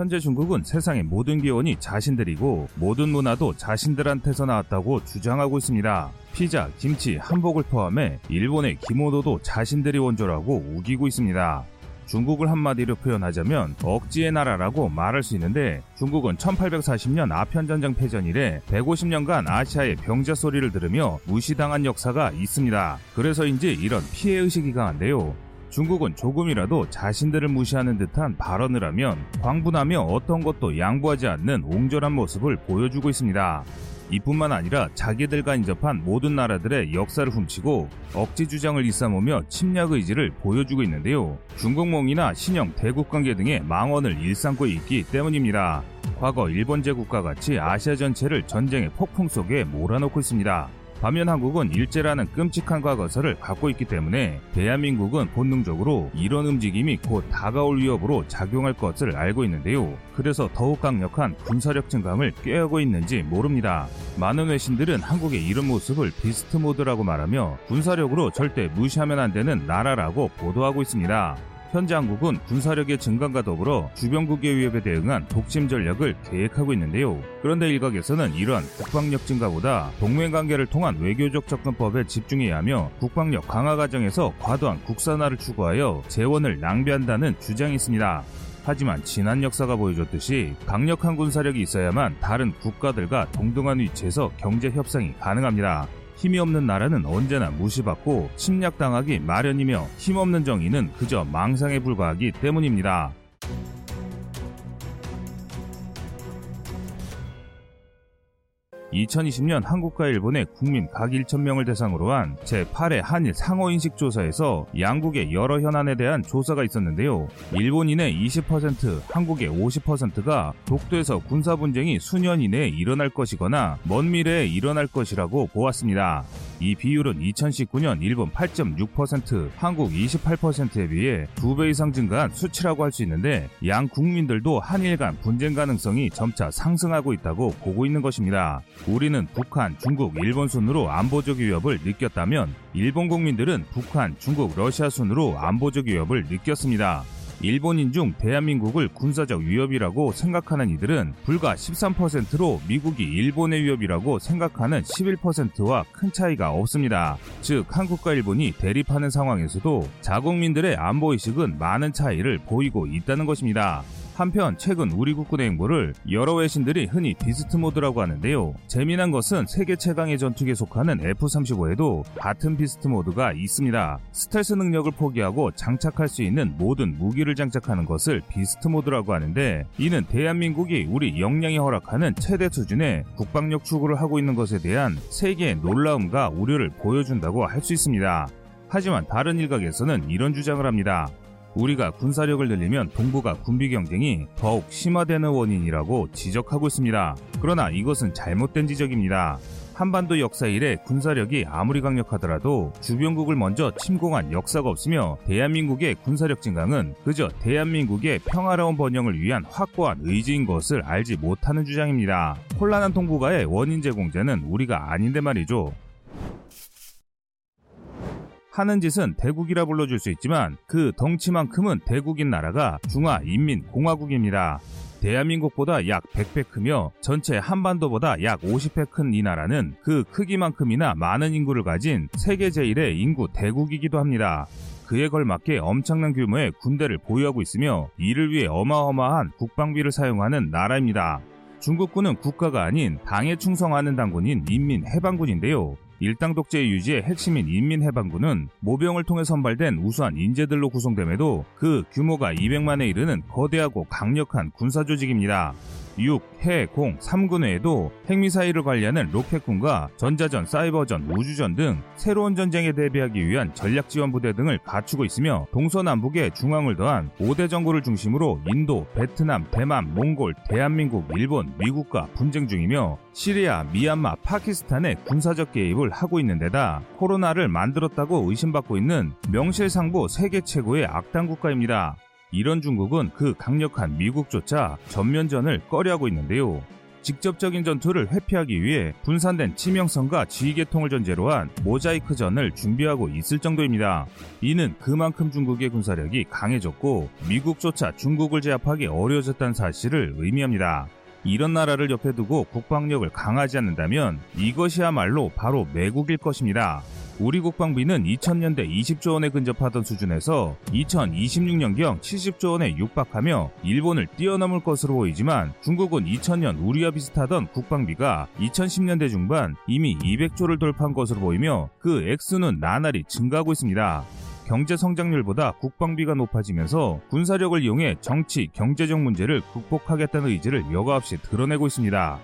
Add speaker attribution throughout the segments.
Speaker 1: 현재 중국은 세상의 모든 기원이 자신들이고 모든 문화도 자신들한테서 나왔다고 주장하고 있습니다. 피자, 김치, 한복을 포함해 일본의 기모노도 자신들이 원조라고 우기고 있습니다. 중국을 한마디로 표현하자면 억지의 나라라고 말할 수 있는데 중국은 1840년 아편전쟁 패전 이래 150년간 아시아의 병자 소리를 들으며 무시당한 역사가 있습니다. 그래서인지 이런 피해의식이 강한데요. 중국은 조금이라도 자신들을 무시하는 듯한 발언을 하면 광분하며 어떤 것도 양보하지 않는 옹졸한 모습을 보여주고 있습니다. 이뿐만 아니라 자기들과 인접한 모든 나라들의 역사를 훔치고 억지 주장을 일삼으며 침략 의지를 보여주고 있는데요. 중국몽이나 신형 대국 관계 등의 망언을 일삼고 있기 때문입니다. 과거 일본 제국과 같이 아시아 전체를 전쟁의 폭풍 속에 몰아넣고 있습니다. 반면 한국은 일제라는 끔찍한 과거사를 갖고 있기 때문에 대한민국은 본능적으로 이런 움직임이 곧 다가올 위협으로 작용할 것을 알고 있는데요. 그래서 더욱 강력한 군사력 증강을 꾀하고 있는지 모릅니다. 많은 외신들은 한국의 이런 모습을 비스트 모드라고 말하며 군사력으로 절대 무시하면 안 되는 나라라고 보도하고 있습니다. 현재 한국은 군사력의 증강과 더불어 주변국의 위협에 대응한 독심 전략을 계획하고 있는데요. 그런데 일각에서는 이러한 국방력 증가보다 동맹 관계를 통한 외교적 접근법에 집중해야 하며 국방력 강화 과정에서 과도한 국산화를 추구하여 재원을 낭비한다는 주장이 있습니다. 하지만 지난 역사가 보여줬듯이 강력한 군사력이 있어야만 다른 국가들과 동등한 위치에서 경제 협상이 가능합니다. 힘이 없는 나라는 언제나 무시받고 침략당하기 마련이며 힘없는 정의는 그저 망상에 불과하기 때문입니다. 2020년 한국과 일본의 국민 각 1천명을 대상으로 한 제8회 한일 상호인식 조사에서 양국의 여러 현안에 대한 조사가 있었는데요. 일본인의 20%, 한국의 50%가 독도에서 군사 분쟁이 수년 이내에 일어날 것이거나 먼 미래에 일어날 것이라고 보았습니다. 이 비율은 2019년 일본 8.6%, 한국 28%에 비해 2배 이상 증가한 수치라고 할 수 있는데 양 국민들도 한일 간 분쟁 가능성이 점차 상승하고 있다고 보고 있는 것입니다. 우리는 북한, 중국, 일본 순으로 안보적 위협을 느꼈다면 일본 국민들은 북한, 중국, 러시아 순으로 안보적 위협을 느꼈습니다. 일본인 중 대한민국을 군사적 위협이라고 생각하는 이들은 불과 13%로 미국이 일본의 위협이라고 생각하는 11%와 큰 차이가 없습니다. 즉, 한국과 일본이 대립하는 상황에서도 자국민들의 안보의식은 많은 차이를 보이고 있다는 것입니다. 한편 최근 우리 국군의 행보를 여러 외신들이 흔히 beast mode라고 하는데요. 재미난 것은 세계 최강의 전투기에 속하는 F-35에도 같은 beast mode가 있습니다. 스텔스 능력을 포기하고 장착할 수 있는 모든 무기를 장착하는 것을 beast mode라고 하는데 이는 대한민국이 우리 역량이 허락하는 최대 수준의 국방력 추구를 하고 있는 것에 대한 세계의 놀라움과 우려를 보여준다고 할 수 있습니다. 하지만 다른 일각에서는 이런 주장을 합니다. 우리가 군사력을 늘리면 동북아 군비 경쟁이 더욱 심화되는 원인이라고 지적하고 있습니다. 그러나 이것은 잘못된 지적입니다. 한반도 역사 이래 군사력이 아무리 강력하더라도 주변국을 먼저 침공한 역사가 없으며 대한민국의 군사력 증강은 그저 대한민국의 평화로운 번영을 위한 확고한 의지인 것을 알지 못하는 주장입니다. 혼란한 동북아의 원인 제공자는 우리가 아닌데 말이죠. 하는 짓은 대국이라 불러줄 수 있지만 그 덩치만큼은 대국인 나라가 중화인민공화국입니다. 대한민국보다 약 100배 크며 전체 한반도보다 약 50배 큰 이 나라는 그 크기만큼이나 많은 인구를 가진 세계 제1의 인구 대국이기도 합니다. 그에 걸맞게 엄청난 규모의 군대를 보유하고 있으며 이를 위해 어마어마한 국방비를 사용하는 나라입니다. 중국군은 국가가 아닌 당에 충성하는 당군인 인민해방군인데요. 일당 독재 유지의 핵심인 인민해방군은 모병을 통해 선발된 우수한 인재들로 구성됨에도 그 규모가 200만에 이르는 거대하고 강력한 군사 조직입니다. 6, 해, 공, 3군 외에도 핵미사일을 관리하는 로켓군과 전자전, 사이버전, 우주전 등 새로운 전쟁에 대비하기 위한 전략지원부대 등을 갖추고 있으며 동서남북에 중앙을 더한 5대 정부를 중심으로 인도, 베트남, 대만, 몽골, 대한민국, 일본, 미국과 분쟁 중이며 시리아, 미얀마, 파키스탄에 군사적 개입을 하고 있는 데다 코로나를 만들었다고 의심받고 있는 명실상부 세계 최고의 악당 국가입니다. 이런 중국은 그 강력한 미국조차 전면전을 꺼려하고 있는데요. 직접적인 전투를 회피하기 위해 분산된 치명성과 지휘계통을 전제로 한 모자이크전을 준비하고 있을 정도입니다. 이는 그만큼 중국의 군사력이 강해졌고 미국조차 중국을 제압하기 어려워졌다는 사실을 의미합니다. 이런 나라를 옆에 두고 국방력을 강하지 않는다면 이것이야말로 바로 매국일 것입니다. 우리 국방비는 2000년대 20조 원에 근접하던 수준에서 2026년경 70조 원에 육박하며 일본을 뛰어넘을 것으로 보이지만 중국은 2000년 우리와 비슷하던 국방비가 2010년대 중반 이미 200조를 돌파한 것으로 보이며 그 액수는 나날이 증가하고 있습니다. 경제 성장률보다 국방비가 높아지면서 군사력을 이용해 정치, 경제적 문제를 극복하겠다는 의지를 여과 없이 드러내고 있습니다.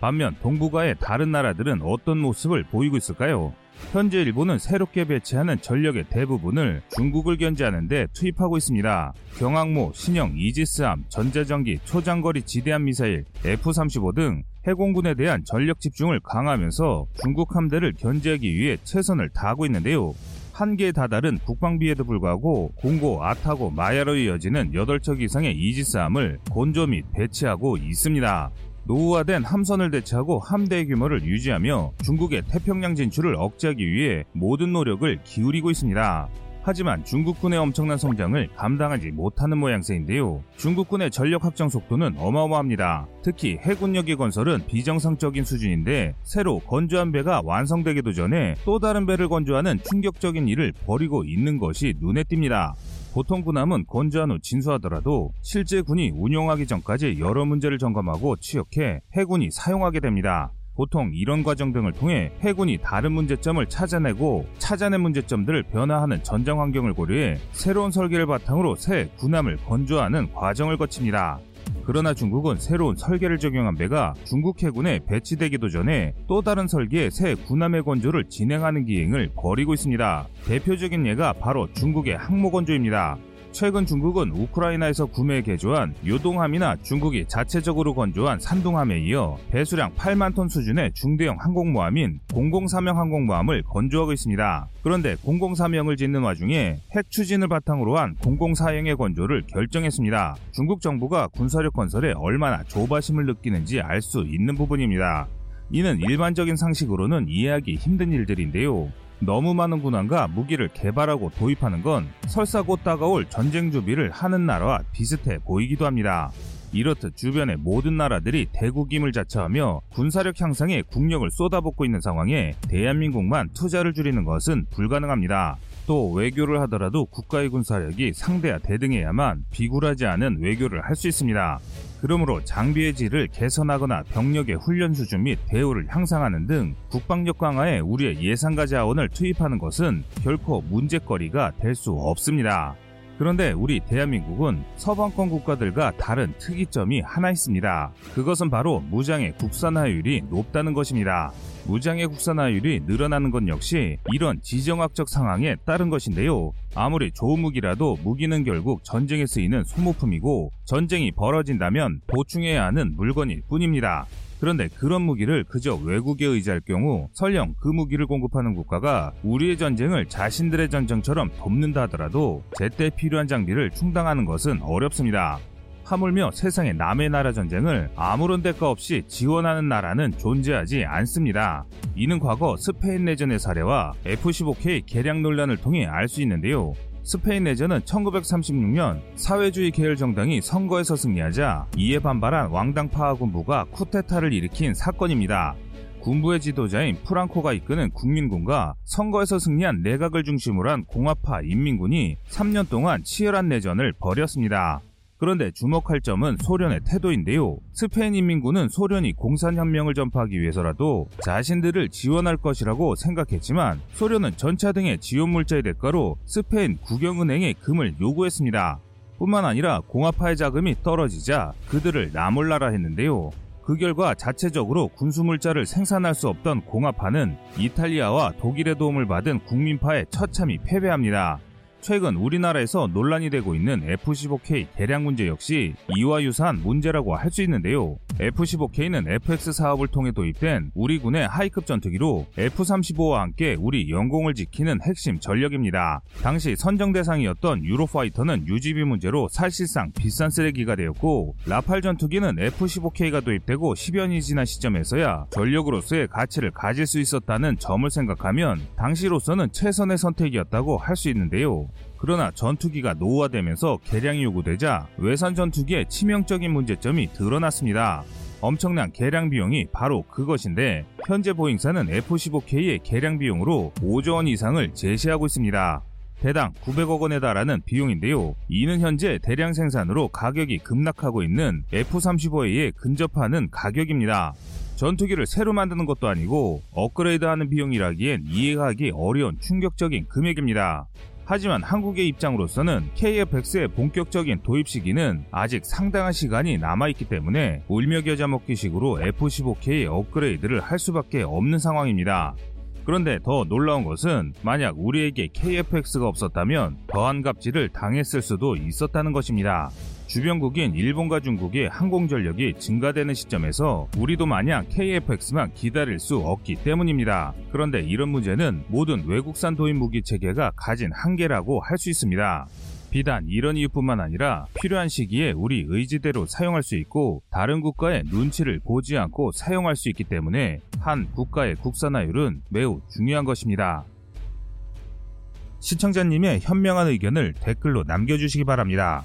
Speaker 1: 반면 동북아의 다른 나라들은 어떤 모습을 보이고 있을까요? 현재 일본은 새롭게 배치하는 전력의 대부분을 중국을 견제하는데 투입하고 있습니다. 경항모, 신형 이지스함, 전자전기, 초장거리 지대함 미사일, F-35 등 해공군에 대한 전력 집중을 강화하면서 중국 함대를 견제하기 위해 최선을 다하고 있는데요. 한계에 다다른 국방비에도 불구하고 공고, 아타고, 마야로 이어지는 8척 이상의 이지스함을 건조 및 배치하고 있습니다. 노후화된 함선을 대체하고 함대의 규모를 유지하며 중국의 태평양 진출을 억제하기 위해 모든 노력을 기울이고 있습니다. 하지만 중국군의 엄청난 성장을 감당하지 못하는 모양새인데요. 중국군의 전력 확장 속도는 어마어마합니다. 특히 해군역의 건설은 비정상적인 수준인데 새로 건조한 배가 완성되기도 전에 또 다른 배를 건조하는 충격적인 일을 벌이고 있는 것이 눈에 띕니다. 보통 군함은 건조한 후 진수하더라도 실제 군이 운용하기 전까지 여러 문제를 점검하고 취역해 해군이 사용하게 됩니다. 보통 이런 과정 등을 통해 해군이 다른 문제점을 찾아내고 찾아낸 문제점들을 변화하는 전장 환경을 고려해 새로운 설계를 바탕으로 새 군함을 건조하는 과정을 거칩니다. 그러나 중국은 새로운 설계를 적용한 배가 중국 해군에 배치되기도 전에 또 다른 설계의 새 군함의 건조를 진행하는 기행을 벌이고 있습니다. 대표적인 예가 바로 중국의 항모 건조입니다. 최근 중국은 우크라이나에서 구매 개조한 요동함이나 중국이 자체적으로 건조한 산둥함에 이어 배수량 8만 톤 수준의 중대형 항공모함인 003형 항공모함을 건조하고 있습니다. 그런데 003형을 짓는 와중에 핵 추진을 바탕으로 한 004형의 건조를 결정했습니다. 중국 정부가 군사력 건설에 얼마나 조바심을 느끼는지 알 수 있는 부분입니다. 이는 일반적인 상식으로는 이해하기 힘든 일들인데요. 너무 많은 군함과 무기를 개발하고 도입하는 건 설사 곧 다가올 전쟁 준비를 하는 나라와 비슷해 보이기도 합니다. 이렇듯 주변의 모든 나라들이 대국임을 자처하며 군사력 향상에 국력을 쏟아붓고 있는 상황에 대한민국만 투자를 줄이는 것은 불가능합니다. 또 외교를 하더라도 국가의 군사력이 상대와 대등해야만 비굴하지 않은 외교를 할 수 있습니다. 그러므로 장비의 질을 개선하거나 병력의 훈련 수준 및 대우를 향상하는 등 국방력 강화에 우리의 예산과 자원을 투입하는 것은 결코 문제거리가 될 수 없습니다. 그런데 우리 대한민국은 서방권 국가들과 다른 특이점이 하나 있습니다. 그것은 바로 무장의 국산화율이 높다는 것입니다. 무장의 국산화율이 늘어나는 것 역시 이런 지정학적 상황에 따른 것인데요. 아무리 좋은 무기라도 무기는 결국 전쟁에 쓰이는 소모품이고 전쟁이 벌어진다면 보충해야 하는 물건일 뿐입니다. 그런데 그런 무기를 그저 외국에 의지할 경우 설령 그 무기를 공급하는 국가가 우리의 전쟁을 자신들의 전쟁처럼 돕는다 하더라도 제때 필요한 장비를 충당하는 것은 어렵습니다. 하물며 세상의 남의 나라 전쟁을 아무런 대가 없이 지원하는 나라는 존재하지 않습니다. 이는 과거 스페인 내전의 사례와 F-15K 개량 논란을 통해 알 수 있는데요. 스페인 내전은 1936년 사회주의 계열 정당이 선거에서 승리하자 이에 반발한 왕당파 군부가 쿠데타를 일으킨 사건입니다. 군부의 지도자인 프랑코가 이끄는 국민군과 선거에서 승리한 내각을 중심으로 한 공화파 인민군이 3년 동안 치열한 내전을 벌였습니다. 그런데 주목할 점은 소련의 태도인데요. 스페인 인민군은 소련이 공산혁명을 전파하기 위해서라도 자신들을 지원할 것이라고 생각했지만 소련은 전차 등의 지원 물자의 대가로 스페인 국영은행에 금을 요구했습니다. 뿐만 아니라 공화파의 자금이 떨어지자 그들을 나몰라라 했는데요. 그 결과 자체적으로 군수물자를 생산할 수 없던 공화파는 이탈리아와 독일의 도움을 받은 국민파에 처참히 패배합니다. 최근 우리나라에서 논란이 되고 있는 F-15K 대량 문제 역시 이와 유사한 문제라고 할 수 있는데요. F-15K는 FX 사업을 통해 도입된 우리 군의 하이급 전투기로 F-35와 함께 우리 영공을 지키는 핵심 전력입니다. 당시 선정 대상이었던 유로파이터는 유지비 문제로 사실상 비싼 쓰레기가 되었고 라팔 전투기는 F-15K가 도입되고 10여년이 지난 시점에서야 전력으로서의 가치를 가질 수 있었다는 점을 생각하면 당시로서는 최선의 선택이었다고 할 수 있는데요. 그러나 전투기가 노후화되면서 개량이 요구되자 외산 전투기의 치명적인 문제점이 드러났습니다. 엄청난 개량 비용이 바로 그것인데 현재 보잉사는 F-15K의 개량 비용으로 5조 원 이상을 제시하고 있습니다. 대당 900억 원에 달하는 비용인데요. 이는 현재 대량 생산으로 가격이 급락하고 있는 F-35A에 근접하는 가격입니다. 전투기를 새로 만드는 것도 아니고 업그레이드하는 비용이라기엔 이해하기 어려운 충격적인 금액입니다. 하지만 한국의 입장으로서는 KF-X의 본격적인 도입 시기는 아직 상당한 시간이 남아있기 때문에 울며 겨자 먹기식으로 F-15K 업그레이드를 할 수밖에 없는 상황입니다. 그런데 더 놀라운 것은 만약 우리에게 KF-X가 없었다면 더한 갑질을 당했을 수도 있었다는 것입니다. 주변국인 일본과 중국의 항공전력이 증가되는 시점에서 우리도 마냥 KF-X만 기다릴 수 없기 때문입니다. 그런데 이런 문제는 모든 외국산 도입 무기 체계가 가진 한계라고 할 수 있습니다. 비단 이런 이유뿐만 아니라 필요한 시기에 우리 의지대로 사용할 수 있고 다른 국가의 눈치를 보지 않고 사용할 수 있기 때문에 한 국가의 국산화율은 매우 중요한 것입니다. 시청자님의 현명한 의견을 댓글로 남겨주시기 바랍니다.